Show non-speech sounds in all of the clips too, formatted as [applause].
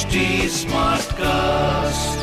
HD Smartcast.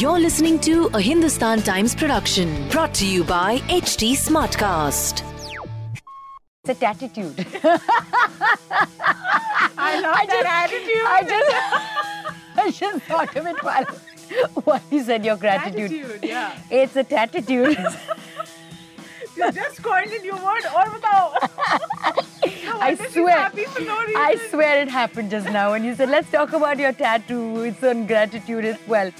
You're listening to a Hindustan Times production brought to you by HD Smartcast. It's a tattitude. [laughs] I love I that just, attitude. I just, [laughs] I just thought of it while, while you said your gratitude. Yeah. It's a tattitude. [laughs] you just coined a new word, or without. I swear. no. I swear it happened just now when you said, let's talk about your tattoo. It's on gratitude as well.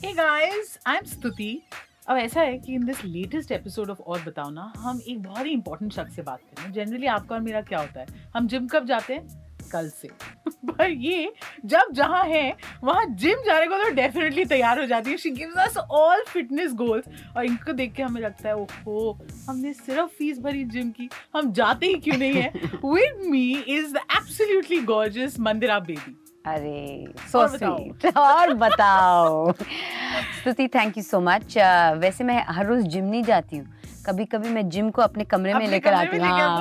Hey guys, I'm Stuti. अब ऐसा है कि in this latest episode of और बताओ ना हम एक बहुत ही इंपॉर्टेंट शख्स से बात करें जनरली आपका और मेरा क्या होता है हम जिम कब जाते हैं कल से। [laughs] पर ये जब जहाँ है वहाँ जिम जाने को तो डेफिनेटली तैयार हो जाती है। She gives us all fitness goals और इनको देख के हमें लगता है ओहो हमने सिर्फ़ फ़ीस भरी जिम की। हम जाते ही क्यों नहीं है? With me is the absolutely gorgeous Mandira baby अरे सो स्वीट और बताओ। स्तुति थैंक यू सो मच वैसे मैं हर रोज जिम नहीं जाती हूँ। कभी कभी मैं जिम को अपने कमरे में लेकर आती हूँ। हाँ।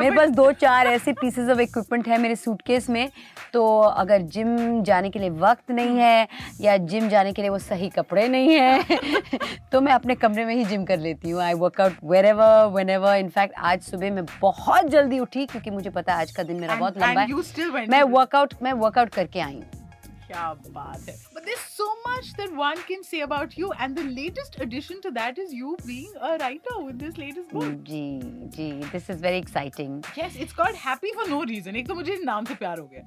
मेरे पास दो चार ऐसे पीसेज ऑफ़ इक्विपमेंट है मेरे सूटकेस में तो अगर जिम जाने के लिए वक्त नहीं है या जिम जाने के लिए वो सही कपड़े नहीं है [laughs] तो मैं अपने कमरे में ही जिम कर लेती हूँ। I workout wherever whenever in fact आज सुबह मैं बहुत जल्दी उठी क्योंकि मुझे पता है आज का दिन मेरा बहुत लंबा है। मैं वर्कआउट मैं वर्कआउट करके आई हूँ। क्या बात है but there's so much that one can say about you and the latest addition to that is you being a writer with this latest book जी जी this is very exciting yes it's called happy for no reason एक तो मुझे इस नाम से प्यार हो गया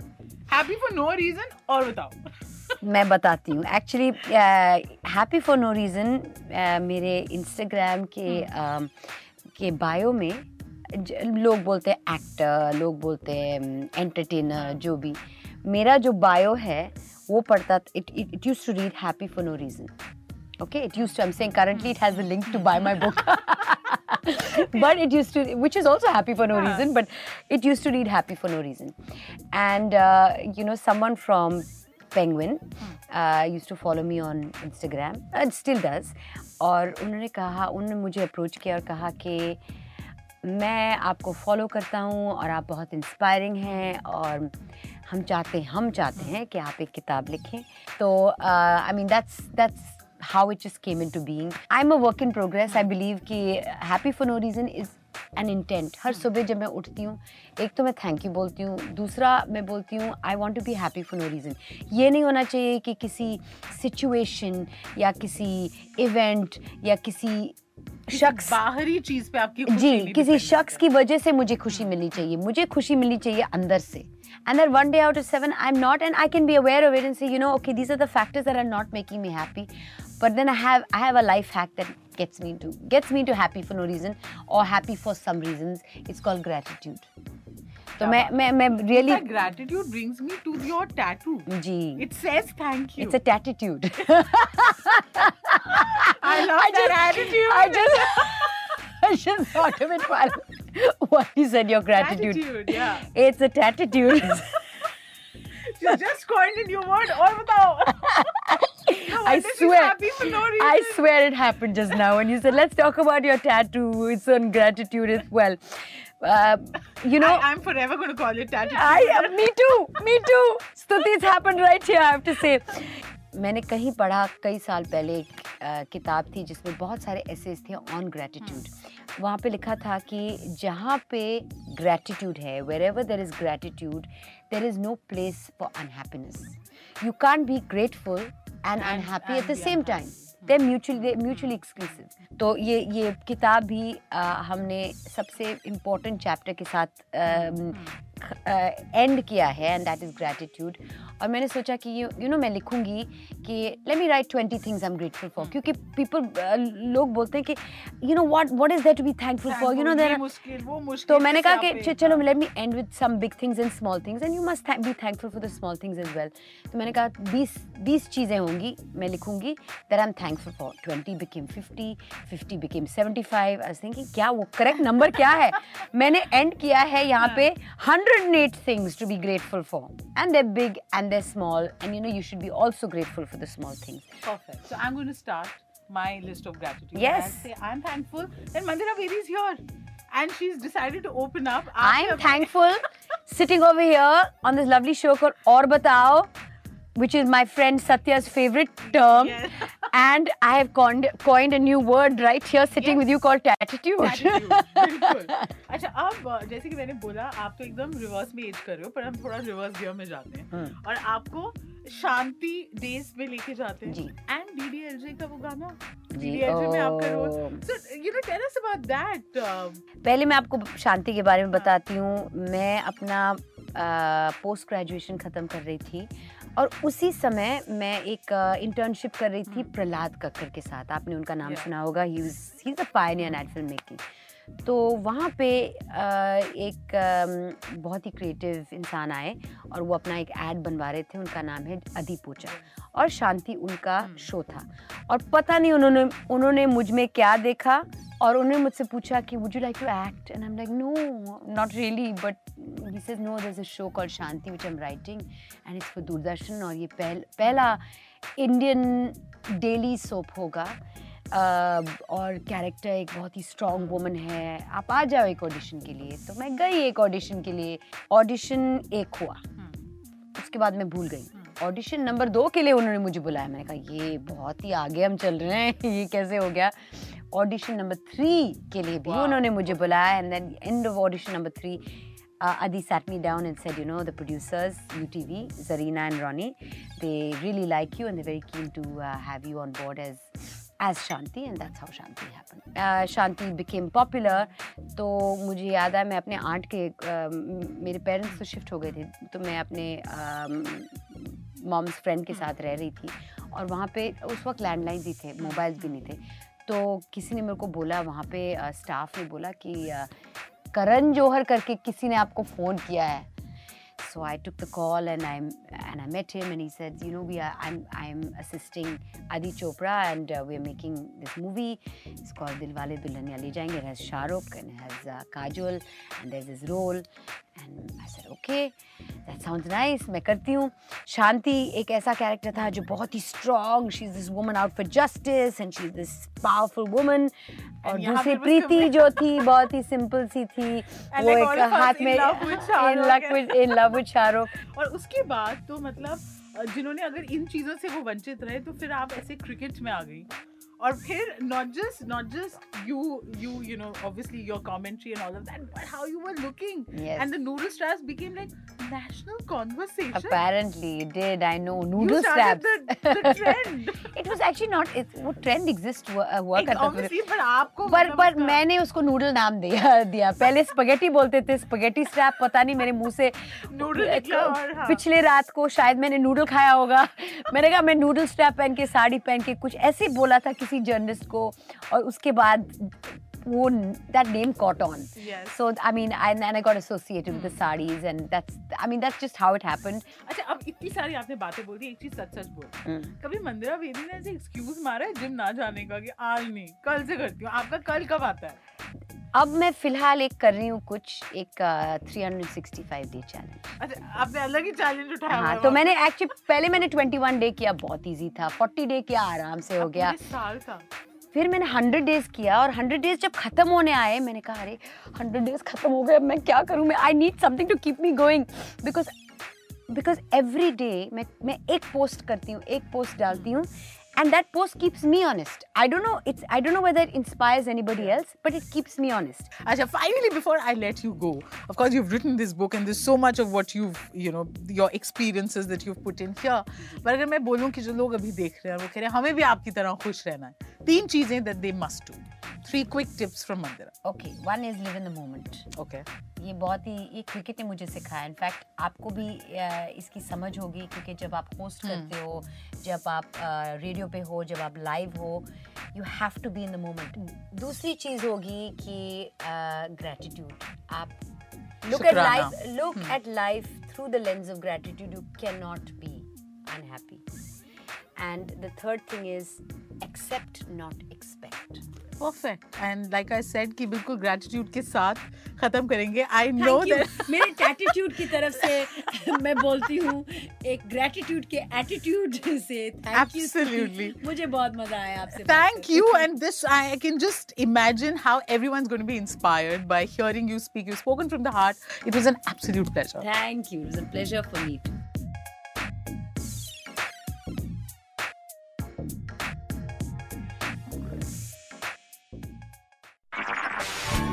happy for no reason और बताओ मैं बताती हूँ actually happy for no reason मेरे इंस्टाग्राम के um, के बायो में लोग बोलते हैं एक्टर लोग बोलते हैं एंटरटेनर जो भी मेरा जो बायो है वो पढ़ता it it use to read happy for no reason okay it use to am saying currently it has a link to buy my book but it use to which is also happy for no reason but it use to read happy for no reason and you know someone from Penguin use to follow me on Instagram it still does और उन्होंने कहा उन्होंने मुझे approach किया और कहा कि मैं आपको फॉलो करता हूँ और आप बहुत इंस्पायरिंग हैं और हम चाहते हैं हम चाहते हैं कि आप एक किताब लिखें तो I mean that's that's how how it just came into being. I'm a work in progress. I believe कि happy for no reason is an intent. हर सुबह जब मैं उठती हूँ एक तो मैं थैंक यू बोलती हूँ दूसरा मैं बोलती हूँ I want to be happy for no reason ये नहीं होना चाहिए कि किसी सिचुएशन या किसी इवेंट या किसी शख्स बाहरी चीज़ पे आपकी खुशी जी किसी शख्स की वजह से मुझे खुशी मिलनी चाहिए मुझे खुशी मिलनी चाहिए अंदर से and then one day out of seven i'm not and i can be aware of it and say you know okay these are the factors that are not making me happy but then i have i have a life hack that gets me to gets me to happy for no reason or happy for some reasons it's called gratitude तो मैं मैं मैं really That gratitude brings me to your tattoo ji it says thank you it's a attitude [laughs] I love that attitude I just [laughs] I just thought of it while while you said your gratitude. Gratitude, yeah. It's a attitude. You just coined a new word बताओ No I swear. no. I swear it happened just now when you said, let's talk about your tattoo. It's on gratitude as well. Uh, you know, I, I'm forever going to call it tattoo. I, me too, me too. Stuti, it's happened right here, I have to say. मैंने कहीं पढ़ा कई साल पहले एक किताब थी जिसमें बहुत सारे एसेज थे ऑन ग्रैटिट्यूड वहाँ पे लिखा था कि जहाँ पे ग्रैटिट्यूड है wherever there is gratitude there is no place for unhappiness you can be grateful and And- unhappy at the same time they mutually mutually exclusive तो ये ये किताब भी आ, हमने सबसे इम्पोर्टेंट चैप्टर के साथ एंड uh, किया है एंड दैट इज़ ग्रैटिट्यूड और मैंने सोचा कि यू यू नो know, मैं लिखूँगी कि let me write twenty things I am grateful for क्योंकि पीपल लोग बोलते हैं कि you know what what is there to be thankful for you know there तो मैंने कहा कि चलो let me end with some big things and small things and you must be thankful for the small things as well तो मैंने कहा बीस बीस चीज़ें होंगी मैं लिखूँगी that I am thankful for twenty became fifty fifty became seventy five I thinking क्या वो करेक्ट नंबर क्या है? मैंने एंड किया है यहाँ पे hundred 108 things to be grateful for. And they're big and they're small. And you know, you should be also grateful for the small things. Perfect. So I'm going to start my list of gratitude. Yes. And say, I'm thankful that Mandira Vedi is here. And she's decided to open up. I'm thankful sitting over here on this lovely show called Or Batao, which is my friend Satya's favorite term. Yes. And I have coined, coined a new word right here sitting Yes. with you called attitude. Attitude, [laughs] बिल्कुल। अच्छा अब जैसे कि मैंने बोला आप तो एकदम रिवर्स में एज कर रहे हो पर हम थोड़ा रिवर्स गियर में जाते हैं। हम्म। और आपको शांति डेज़ में लेके जाते हैं। एंड डीडीएलजे का वो गाना? डीडीएलजे में आपका role so you know tell us about that पहले मैं आपको शांति के बारे में बताती हूँ। मैं अपना पोस्ट ग्रेजुएशन ख़त्म कर रही थी। और उसी समय मैं एक इंटर्नशिप कर रही थी प्रहलाद कक्कर के साथ। आपने उनका नाम Yeah. सुना होगा। He is a pioneer at film making तो वहाँ पे अ, एक अम, बहुत ही क्रिएटिव इंसान आए और वो अपना एक ऐड बनवा रहे थे। उनका नाम है अदी पोचा और शांति उनका हम्म। शो था। और पता नहीं उन्होंने उन्होंने मुझमें क्या देखा? और उन्होंने मुझसे पूछा कि would you like to act and I am like no not really but he says no there is a show called Shanti which I am writing and it's for Doordarshan और ये पहल, पहला इंडियन डेली सोप होगा। अ, और character एक बहुत ही strong woman है। आप आ जाओ एक ऑडिशन के लिए। तो मैं गई एक ऑडिशन के लिए। ऑडिशन एक हुआ। उसके बाद मैं भूल गई। ऑडिशन नंबर दो के लिए उन्होंने मुझे बुलाया। मैंने कहा ये बहुत ही आगे हम चल रहे हैं। [laughs] ये कैसे हो गया? ऑडिशन नंबर थ्री के लिए भी Wow. उन्होंने मुझे बुलाया and then end of audition number three Adi sat me down and said, you know, the producers, UTV, Zarina and Ronnie, they really like you and they're very keen to uh, have you on board as as Shanti, and that's how Shanti happened. Uh, Shanti became popular. तो मुझे याद है मैं अपने aunt के uh, मेरे parents तो shift हो गए थे तो मैं अपने मॉम्स फ्रेंड के साथ रह रही थी और वहाँ पे उस वक्त लैंडलाइन ही थे मोबाइल्स भी नहीं थे तो किसी ने मेरे को बोला, वहाँ पे स्टाफ ने बोला कि करण जौहर करके किसी ने आपको फ़ोन किया है। So I took the call and I and I met him and he said you know we are I am I am assisting Adi Chopra and we are making this movie इसको दिल वाले दुल्हनिया ले जाएँगे has Shahrukh and has Kajol and has his role And I said, okay, that sounds nice. मैं करती हूँ. शांति एक ऐसा character था जो बहुत ही strong she is this woman out for justice and she is this powerful woman और दूसरी प्रीति जो थी बहुत ही सिंपल सी थी. [laughs] And वो like एक हाथ में love [laughs] and- with in love with Shahrukh और उसके बाद तो मतलब जिन्होंने अगर इन चीज़ों से वो वंचित रहे तो फिर आप ऐसे क्रिकेट में आ गई। और फिर not just not just you you you know obviously your commentary and all of that but how you were looking Yes. And the noodle straps became like national conversation? Apparently it did. I know. You started the, the [laughs] trend. It was actually not it वो trend exist हुआ uh, करता obviously पर आपको पर पर मैंने उसको noodle नाम दिया दिया। पहले स्पगेटी बोलते थे स्पगेटी स्ट्रैप पता नहीं मेरे मुँह से Noodle निकला और हाँ। पिछले रात को शायद मैंने नूडल खाया होगा। मैंने कहा मैं नूडल स्ट्रैप पहन के साड़ी पहन के कुछ ऐसे बोला था किसी जर्नलिस्ट को और उसके बाद वो that name caught on. Yes. so I mean I, and I got associated with the sarees and that's I mean that's just how it happened. अच्छा अब इतनी सारी आपने बातें बोल दी एक चीज़ सच सच बोल हम्म। कभी मंदिरा बेदी ने ऐसे एक्सक्यूज मारा है जिम ना जाने का कि आज नहीं कल से करती हूँ आपका कल कब आता है? अब मैं फ़िलहाल एक कर रही हूँ कुछ एक three hundred sixty five day challenge अच्छा आपने अलग ही चैलेंज उठाया हाँ तो मैंने एक्चुअली पहले मैंने 21 डे किया बहुत इजी था। 40 डे किया आराम से हो गया। साल का। फिर मैंने 100 डेज़ किया और 100 डेज़ जब खत्म होने आए, मैंने कहा, अरे 100 डेज़ खत्म हो गए, अब मैं क्या करूँ? मैं I need something to keep me going because because every day मैं मैं एक पोस्ट करती हूँ, एक पोस्ट डालती हूँ and that post keeps me honest. I don't know it's i don't know whether it inspires anybody else but it keeps me honest. Asha, finally before i let you go of course you've written this book and there's so much of what you've you know your experiences that you've put in here. But agar main bolun ki jo log abhi dekh rahe hain wo keh rahe hain hame bhi aapki tarah khush rehna hai. Teen cheezein that they must do. Three quick tips from Mandira okay one is live in the moment okay ये बहुत ही ये cricket ने मुझे सिखाया। In fact आपको भी इसकी समझ होगी क्योंकि जब आप होस्ट करते हो जब आप रेडियो पे हो जब आप लाइव हो you have to be in the moment दूसरी चीज़ होगी कि ग्रेटिट्यूड आप look at life look at life through the lens of gratitude you can not be unhappy and the third thing is accept not expect perfect and like I said कि बिल्कुल gratitude के साथ खत्म करेंगे। I no [laughs] मेरे attitude की तरफ़ से [laughs] मैं बोलती हूँ एक ग्रेटिट्यूड के एटीट्यूड से एब्सोल्युटली मुझे बहुत मज़ा आया आपसे thank you and this I can just imagine how everyone is going be inspired by hearing you speak you spoken from the heart it was an absolute pleasure thank you pleasure for meet